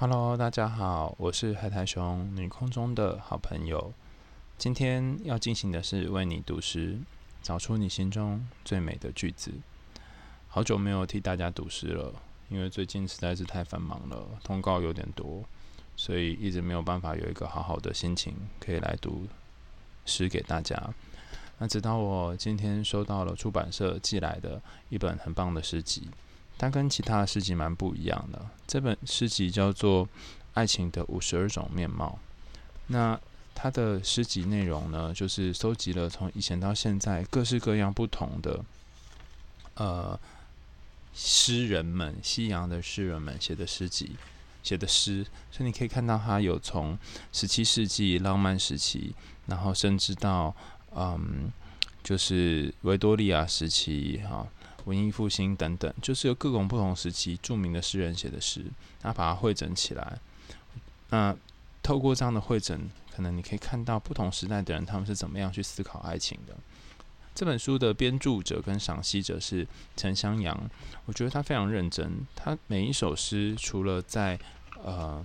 Hello，大家好，我是海苔熊，女空中的好朋友。今天要进行的是为你读诗，找出你心中最美的句子。好久没有替大家读诗了，因为最近实在是太繁忙了，通告有点多，所以一直没有办法有一个好好的心情可以来读诗给大家。那直到我今天收到了出版社寄来的一本很棒的诗集。它跟其他的诗集蛮不一样的。这本诗集叫做《爱情的五十二种面貌》。那它的诗集内容呢，就是收集了从以前到现在各式各样不同的呃诗人们，西洋的诗人们写的诗集，写的诗。所以你可以看到，它有从十七世纪浪漫时期，然后甚至到嗯，就是维多利亚时期哈。文艺复兴等等，就是由各种不同时期著名的诗人写的诗，然后把它汇整起来。那透过这样的汇整，可能你可以看到不同时代的人他们是怎么样去思考爱情的。这本书的编著者跟赏析者是陈香阳，我觉得他非常认真。他每一首诗除了在呃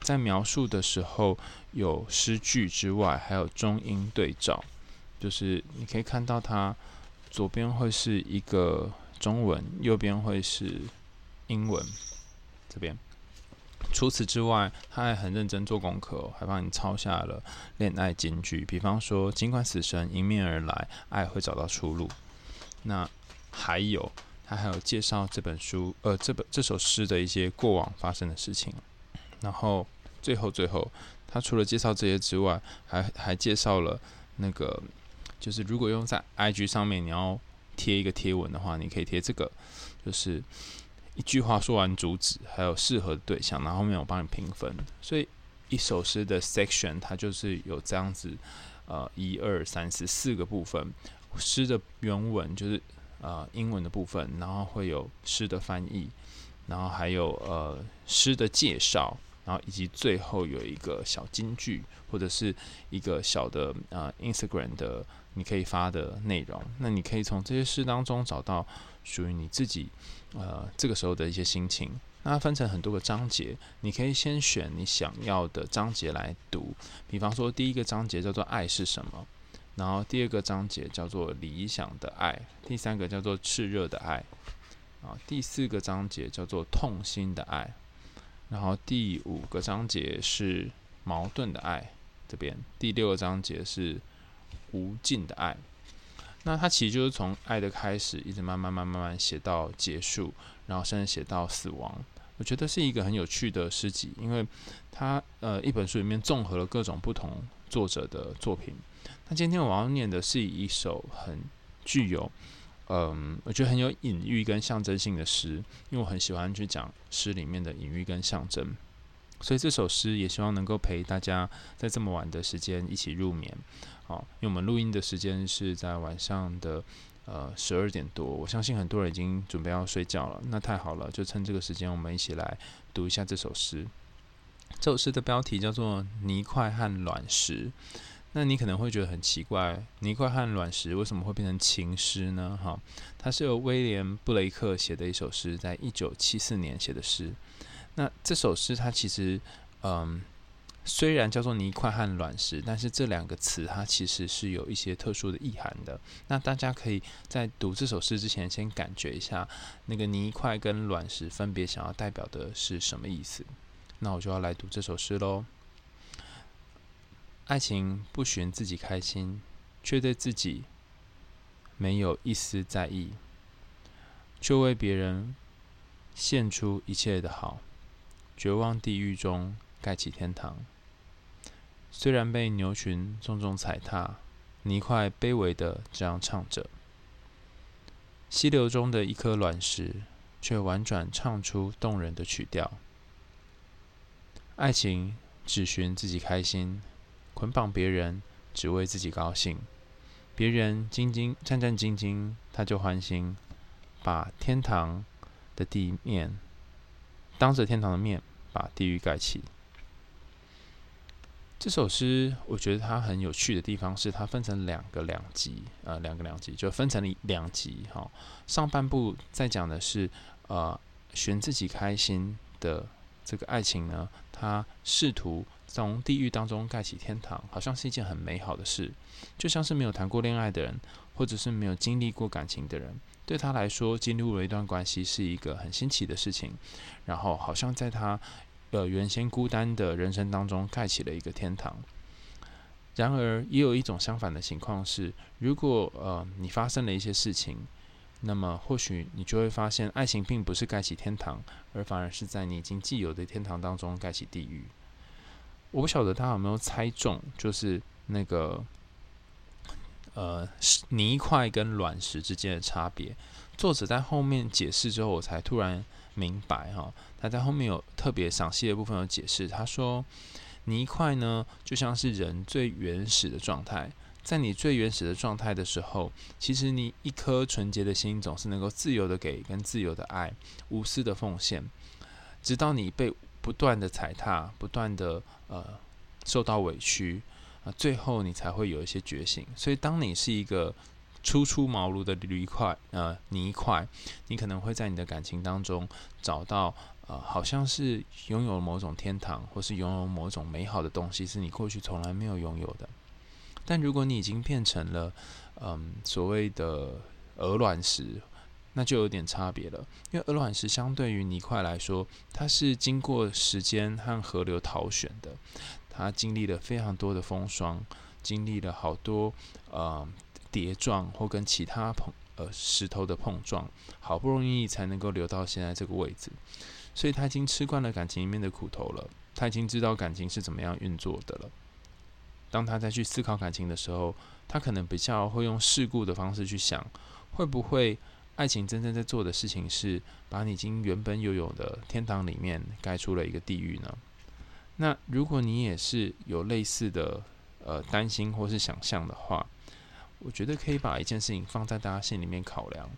在描述的时候有诗句之外，还有中英对照，就是你可以看到他。左边会是一个中文，右边会是英文。这边，除此之外，他还很认真做功课，还帮你抄下了恋爱金句。比方说，尽管死神迎面而来，爱会找到出路。那还有，他还有介绍这本书，呃，这本这首诗的一些过往发生的事情。然后最后最后，他除了介绍这些之外，还还介绍了那个。就是如果用在 IG 上面，你要贴一个贴文的话，你可以贴这个，就是一句话说完主旨，还有适合的对象，然后后面我帮你评分。所以一首诗的 section 它就是有这样子，呃，一二三四四个部分。诗的原文就是呃英文的部分，然后会有诗的翻译，然后还有呃诗的介绍。然后以及最后有一个小金句，或者是一个小的呃 Instagram 的你可以发的内容。那你可以从这些诗当中找到属于你自己呃这个时候的一些心情。那分成很多个章节，你可以先选你想要的章节来读。比方说，第一个章节叫做“爱是什么”，然后第二个章节叫做“理想的爱”，第三个叫做“炽热的爱”，啊，第四个章节叫做“痛心的爱”。然后第五个章节是矛盾的爱，这边第六个章节是无尽的爱。那它其实就是从爱的开始，一直慢慢慢慢慢慢写到结束，然后甚至写到死亡。我觉得是一个很有趣的诗集，因为它呃一本书里面综合了各种不同作者的作品。那今天我要念的是一首很具有。嗯，我觉得很有隐喻跟象征性的诗，因为我很喜欢去讲诗里面的隐喻跟象征，所以这首诗也希望能够陪大家在这么晚的时间一起入眠。好，因为我们录音的时间是在晚上的呃十二点多，我相信很多人已经准备要睡觉了，那太好了，就趁这个时间，我们一起来读一下这首诗。这首诗的标题叫做《泥块和卵石》。那你可能会觉得很奇怪，泥块和卵石为什么会变成情诗呢？哈，它是由威廉布雷克写的一首诗，在一九七四年写的诗。那这首诗它其实，嗯，虽然叫做泥块和卵石，但是这两个词它其实是有一些特殊的意涵的。那大家可以在读这首诗之前，先感觉一下那个泥块跟卵石分别想要代表的是什么意思。那我就要来读这首诗喽。爱情不寻自己开心，却对自己没有一丝在意，却为别人献出一切的好，绝望地狱中盖起天堂。虽然被牛群重重踩踏，泥块卑微的这样唱着。溪流中的一颗卵石，却婉转唱出动人的曲调。爱情只寻自己开心。捆绑别人，只为自己高兴。别人兢兢战战兢兢，他就欢心，把天堂的地面当着天堂的面，把地狱盖起。这首诗，我觉得它很有趣的地方是，它分成两个两集，呃，两个两集就分成了两集。哈、上半部在讲的是，呃，寻自己开心的这个爱情呢，他试图从地狱当中盖起天堂，好像是一件很美好的事，就像是没有谈过恋爱的人，或者是没有经历过感情的人，对他来说，进入了一段关系是一个很新奇的事情，然后好像在他呃原先孤单的人生当中盖起了一个天堂。然而，也有一种相反的情况是，如果呃你发生了一些事情，那么或许你就会发现，爱情并不是盖起天堂，而反而是在你已经既有的天堂当中盖起地狱。我不晓得大家有没有猜中，就是那个呃泥块跟卵石之间的差别。作者在后面解释之后，我才突然明白哈，他在后面有特别详细的部分有解释，他说。泥块呢，就像是人最原始的状态。在你最原始的状态的时候，其实你一颗纯洁的心总是能够自由的给，跟自由的爱，无私的奉献。直到你被不断的踩踏，不断的呃受到委屈啊，最后你才会有一些觉醒。所以，当你是一个初出茅庐的泥块，呃泥块，你可能会在你的感情当中找到。呃，好像是拥有某种天堂，或是拥有某种美好的东西，是你过去从来没有拥有的。但如果你已经变成了，嗯，所谓的鹅卵石，那就有点差别了。因为鹅卵石相对于泥块来说，它是经过时间和河流淘选的，它经历了非常多的风霜，经历了好多呃跌撞或跟其他碰呃石头的碰撞，好不容易才能够留到现在这个位置。所以他已经吃惯了感情里面的苦头了，他已经知道感情是怎么样运作的了。当他再去思考感情的时候，他可能比较会用事故的方式去想，会不会爱情真正在做的事情是把你已经原本拥有的天堂里面盖出了一个地狱呢？那如果你也是有类似的呃担心或是想象的话，我觉得可以把一件事情放在大家心里面考量，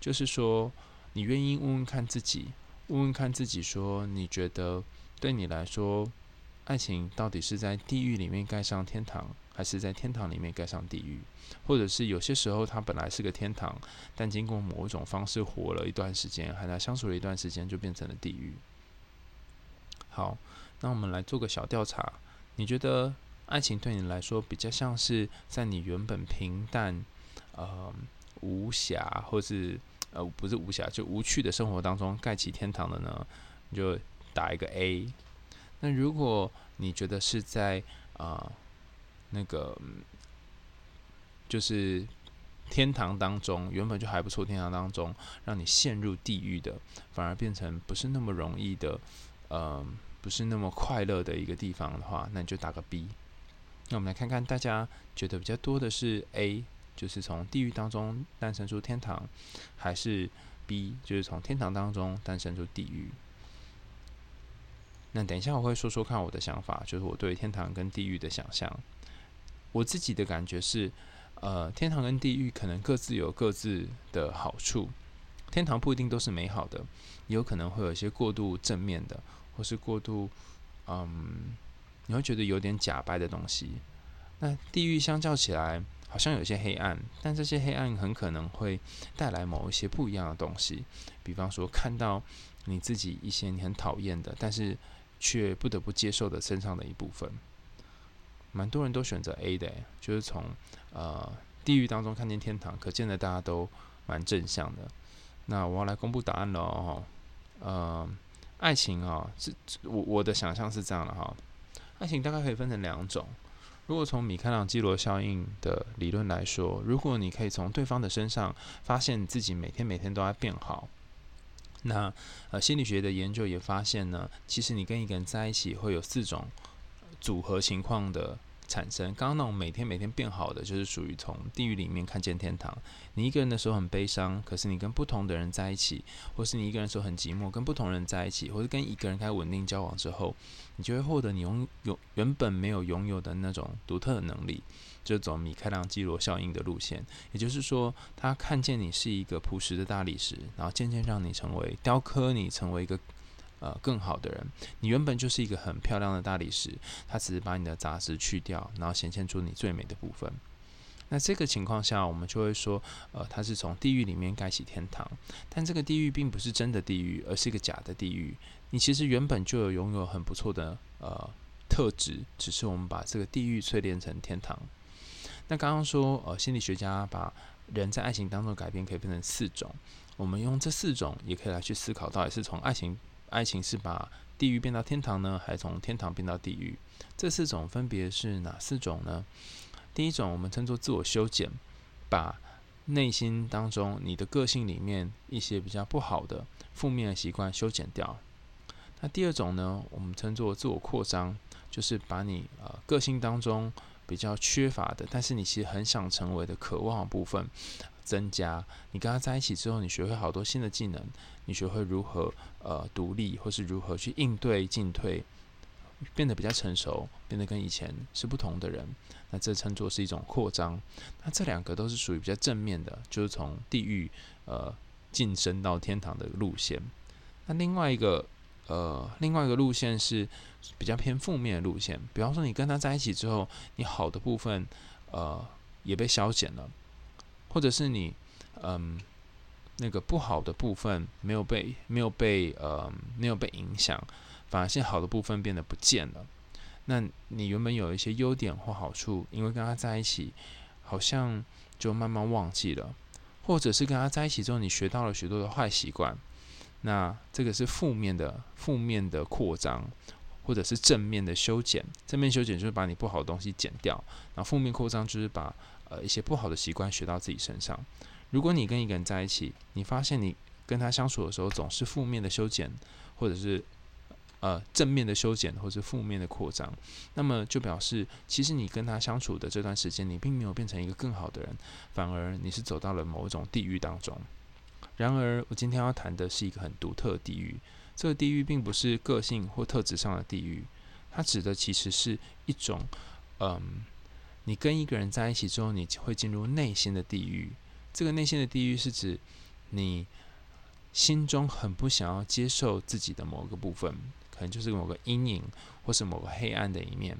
就是说你愿意问问看自己。问问看自己，说你觉得对你来说，爱情到底是在地狱里面盖上天堂，还是在天堂里面盖上地狱？或者是有些时候它本来是个天堂，但经过某一种方式活了一段时间，和他相处了一段时间，就变成了地狱。好，那我们来做个小调查，你觉得爱情对你来说比较像是在你原本平淡、呃无暇，或是？呃，不是无暇，就无趣的生活当中盖起天堂的呢，你就打一个 A。那如果你觉得是在啊、那个就是天堂当中，原本就还不错，天堂当中让你陷入地狱的，反而变成不是那么容易的，呃，不是那么快乐的一个地方的话，那你就打个 B。那我们来看看大家觉得比较多的是 A。就是从地狱当中诞生出天堂，还是 B，就是从天堂当中诞生出地狱。那等一下我会说说看我的想法，就是我对天堂跟地狱的想象。我自己的感觉是，呃，天堂跟地狱可能各自有各自的好处。天堂不一定都是美好的，也有可能会有一些过度正面的，或是过度，嗯，你会觉得有点假掰的东西。那地狱相较起来，好像有些黑暗，但这些黑暗很可能会带来某一些不一样的东西。比方说，看到你自己一些你很讨厌的，但是却不得不接受的身上的一部分。蛮多人都选择 A 的，就是从呃地狱当中看见天堂，可见的大家都蛮正向的。那我要来公布答案了哦。呃，爱情啊，是我我的想象是这样的哈，爱情大概可以分成两种。如果从米开朗基罗效应的理论来说，如果你可以从对方的身上发现自己每天每天都在变好，那呃心理学的研究也发现呢，其实你跟一个人在一起会有四种组合情况的。产生刚刚那种每天每天变好的，就是属于从地狱里面看见天堂。你一个人的时候很悲伤，可是你跟不同的人在一起，或是你一个人时候很寂寞，跟不同人在一起，或是跟一个人开始稳定交往之后，你就会获得你拥有原本没有拥有的那种独特的能力，就走米开朗基罗效应的路线。也就是说，他看见你是一个朴实的大理石，然后渐渐让你成为雕刻你成为一个。呃，更好的人，你原本就是一个很漂亮的大理石，它只是把你的杂质去掉，然后显现出你最美的部分。那这个情况下，我们就会说，呃，他是从地狱里面盖起天堂，但这个地狱并不是真的地狱，而是一个假的地狱。你其实原本就有拥有很不错的呃特质，只是我们把这个地狱淬炼成天堂。那刚刚说，呃，心理学家把人在爱情当中改变可以分成四种，我们用这四种也可以来去思考，到底是从爱情，爱情是把地狱变到天堂呢，还是从天堂变到地狱？这四种分别是哪四种呢？第一种我们称作自我修剪，把内心当中你的个性里面一些比较不好的负面的习惯修剪掉。那第二种呢，我们称作自我扩张，就是把你呃个性当中比较缺乏的，但是你其实很想成为的渴望部分增加。你跟他在一起之后，你学会好多新的技能，你学会如何呃独立，或是如何去应对进退。变得比较成熟，变得跟以前是不同的人，那这称作是一种扩张。那这两个都是属于比较正面的，就是从地狱呃晋升到天堂的路线。那另外一个呃另外一个路线是比较偏负面的路线，比方说你跟他在一起之后，你好的部分呃也被消减了，或者是你嗯、那个不好的部分没有被没有被呃没有被影响。反而是好的部分变得不见了。那你原本有一些优点或好处，因为跟他在一起，好像就慢慢忘记了，或者是跟他在一起之后，你学到了许多的坏习惯。那这个是负面的，负面的扩张，或者是正面的修剪。正面修剪就是把你不好的东西剪掉，然后负面扩张就是把呃一些不好的习惯学到自己身上。如果你跟一个人在一起，你发现你跟他相处的时候总是负面的修剪，或者是呃，正面的修剪或者负面的扩张，那么就表示，其实你跟他相处的这段时间，你并没有变成一个更好的人，反而你是走到了某种地狱当中。然而，我今天要谈的是一个很独特的地狱。这个地狱并不是个性或特质上的地狱，它指的其实是一种，嗯，你跟一个人在一起之后，你会进入内心的地狱。这个内心的地狱是指你心中很不想要接受自己的某个部分。可能就是某个阴影，或是某个黑暗的一面。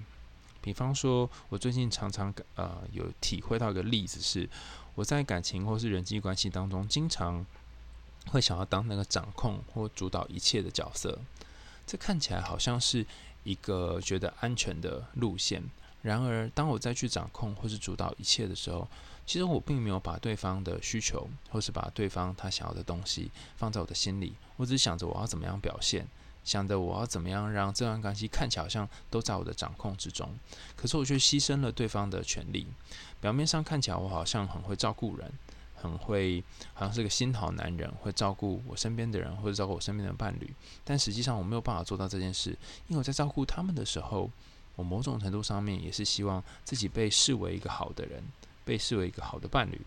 比方说，我最近常常呃有体会到一个例子是，我在感情或是人际关系当中，经常会想要当那个掌控或主导一切的角色。这看起来好像是一个觉得安全的路线。然而，当我再去掌控或是主导一切的时候，其实我并没有把对方的需求，或是把对方他想要的东西放在我的心里。我只想着我要怎么样表现。想着我要怎么样让这段关系看起来好像都在我的掌控之中，可是我却牺牲了对方的权利。表面上看起来我好像很会照顾人，很会，好像是个新好男人，会照顾我身边的人或者照顾我身边的伴侣。但实际上我没有办法做到这件事，因为我在照顾他们的时候，我某种程度上面也是希望自己被视为一个好的人，被视为一个好的伴侣。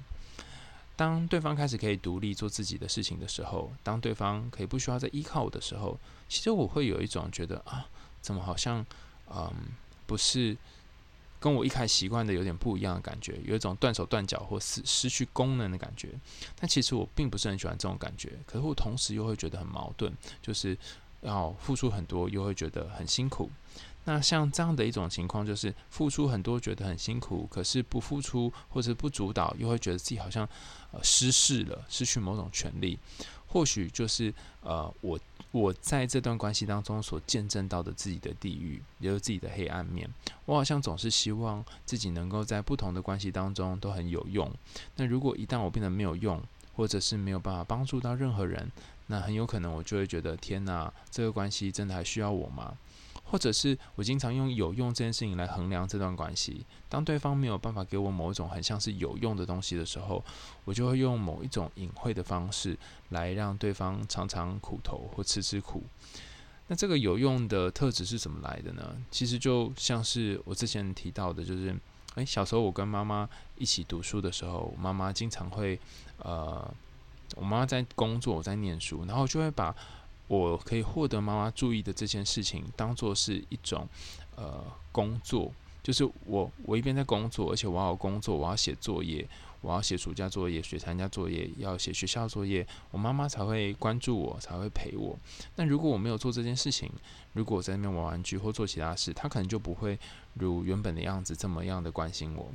当对方开始可以独立做自己的事情的时候，当对方可以不需要再依靠我的时候，其实我会有一种觉得啊，怎么好像嗯不是跟我一开始习惯的有点不一样的感觉，有一种断手断脚或失失去功能的感觉。但其实我并不是很喜欢这种感觉，可是我同时又会觉得很矛盾，就是要付出很多，又会觉得很辛苦。那像这样的一种情况，就是付出很多，觉得很辛苦，可是不付出或者不主导，又会觉得自己好像呃失势了，失去某种权利。或许就是呃，我我在这段关系当中所见证到的自己的地狱，也有自己的黑暗面。我好像总是希望自己能够在不同的关系当中都很有用。那如果一旦我变得没有用，或者是没有办法帮助到任何人，那很有可能我就会觉得天哪，这个关系真的还需要我吗？或者是我经常用有用这件事情来衡量这段关系。当对方没有办法给我某一种很像是有用的东西的时候，我就会用某一种隐晦的方式来让对方尝尝苦头或吃吃苦。那这个有用的特质是怎么来的呢？其实就像是我之前提到的，就是诶，小时候我跟妈妈一起读书的时候，妈妈经常会呃，我妈妈在工作，我在念书，然后就会把。我可以获得妈妈注意的这件事情，当做是一种呃工作，就是我我一边在工作，而且我要工作，我要写作业，我要写暑假作业、学参加作业，要写学校作业，我妈妈才会关注我，才会陪我。那如果我没有做这件事情，如果我在那边玩玩具或做其他事，她可能就不会如原本的样子这么样的关心我。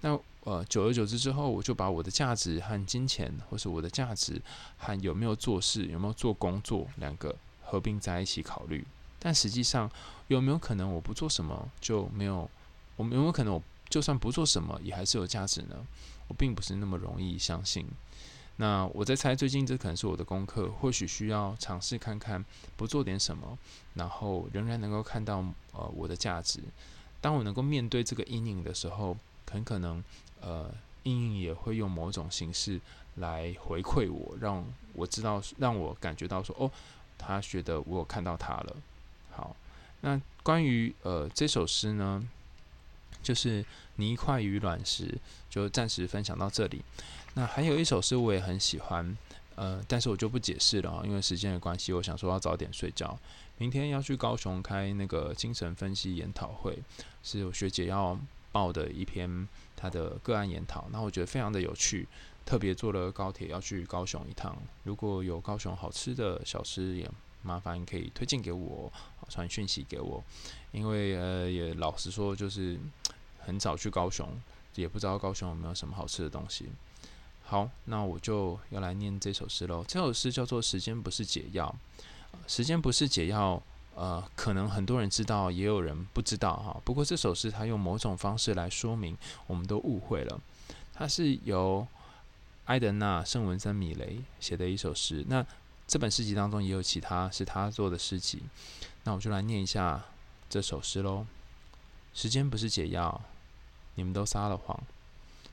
那呃，久而久之之后，我就把我的价值和金钱，或是我的价值和有没有做事、有没有做工作两个合并在一起考虑。但实际上，有没有可能我不做什么就没有？我们有没有可能我就算不做什么也还是有价值呢？我并不是那么容易相信。那我在猜，最近这可能是我的功课，或许需要尝试看看不做点什么，然后仍然能够看到呃我的价值。当我能够面对这个阴影的时候，很可能呃应应也会用某种形式来回馈我，让我知道，让我感觉到说，哦，他觉得我有看到他了。好，那关于呃这首诗呢，就是泥块与卵石，就暂时分享到这里。那还有一首诗我也很喜欢，呃，但是我就不解释了，因为时间的关系，我想说要早点睡觉。明天要去高雄开那个精神分析研讨会，是我学姐要报的一篇他的个案研讨，那我觉得非常的有趣，特别坐了高铁要去高雄一趟。如果有高雄好吃的小吃，也麻烦可以推荐给我，传讯息给我，因为呃也老实说，就是很早去高雄，也不知道高雄有没有什么好吃的东西。好，那我就要来念这首诗喽。这首诗叫做《时间不是解药》。时间不是解药，呃，可能很多人知道，也有人不知道哈。不过这首诗它用某种方式来说明，我们都误会了。它是由埃德纳·圣文森·米雷写的一首诗。那这本诗集当中也有其他是他做的诗集。那我就来念一下这首诗喽。时间不是解药，你们都撒了谎。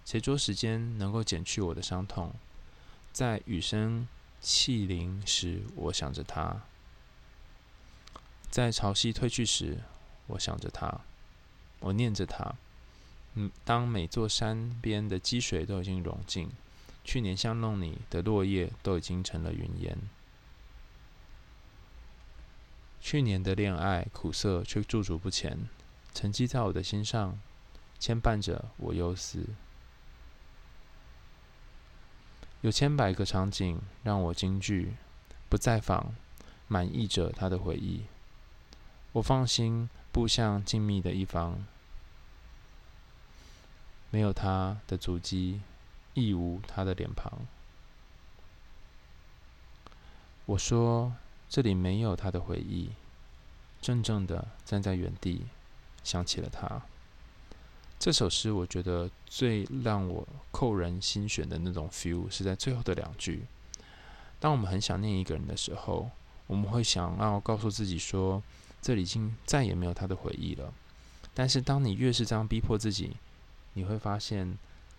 谁说时间能够减去我的伤痛？在雨声气淋时，我想着他；在潮汐退去时，我想着他，我念着他。嗯，当每座山边的积水都已经融尽，去年相弄你的落叶都已经成了云烟。去年的恋爱苦涩却驻足不前，沉积在我的心上，牵绊着我忧思。有千百个场景让我惊惧，不再访，满溢着他的回忆。我放心步向静谧的一方，没有他的足迹，亦无他的脸庞。我说这里没有他的回忆，怔怔的站在原地，想起了他。这首诗我觉得最让我扣人心弦的那种 feel 是在最后的两句。当我们很想念一个人的时候，我们会想要告诉自己说，这里已经再也没有他的回忆了。但是当你越是这样逼迫自己，你会发现，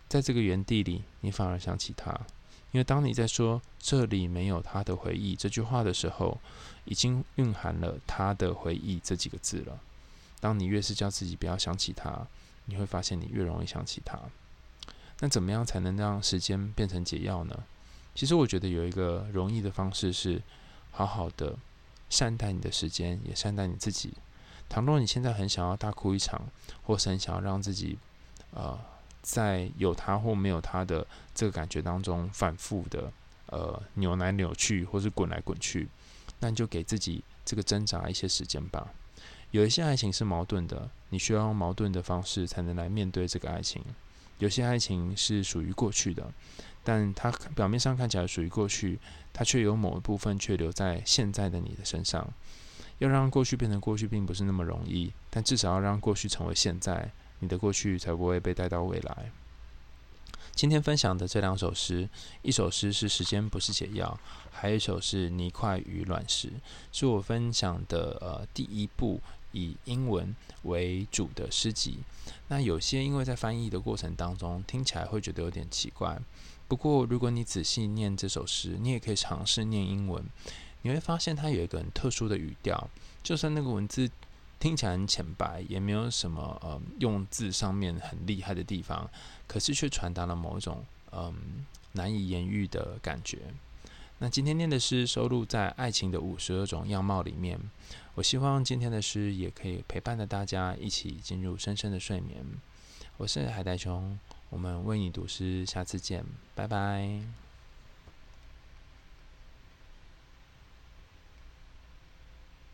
在这个原地里，你反而想起他。因为当你在说“这里没有他的回忆”这句话的时候，已经蕴含了“他的回忆”这几个字了。当你越是叫自己不要想起他，你会发现，你越容易想起他。那怎么样才能让时间变成解药呢？其实我觉得有一个容易的方式是，好好的善待你的时间，也善待你自己。倘若你现在很想要大哭一场，或是很想要让自己，呃，在有他或没有他的这个感觉当中反复的，呃，扭来扭去，或是滚来滚去，那你就给自己这个挣扎一些时间吧。有一些爱情是矛盾的，你需要用矛盾的方式才能来面对这个爱情。有些爱情是属于过去的，但它表面上看起来属于过去，它却有某一部分却留在现在的你的身上。要让过去变成过去，并不是那么容易，但至少要让过去成为现在，你的过去才不会被带到未来。今天分享的这两首诗，一首诗是《时间不是解药》，还有一首是《泥块与卵石》，是我分享的呃第一部以英文为主的诗集。那有些因为在翻译的过程当中听起来会觉得有点奇怪，不过如果你仔细念这首诗，你也可以尝试念英文，你会发现它有一个很特殊的语调，就算那个文字。听起来很浅白，也没有什么呃用字上面很厉害的地方，可是却传达了某一种嗯、难以言喻的感觉。那今天念的诗收录在《爱情的五十二种样貌》里面。我希望今天的诗也可以陪伴着大家一起进入深深的睡眠。我是海带熊，我们为你读诗，下次见，拜拜。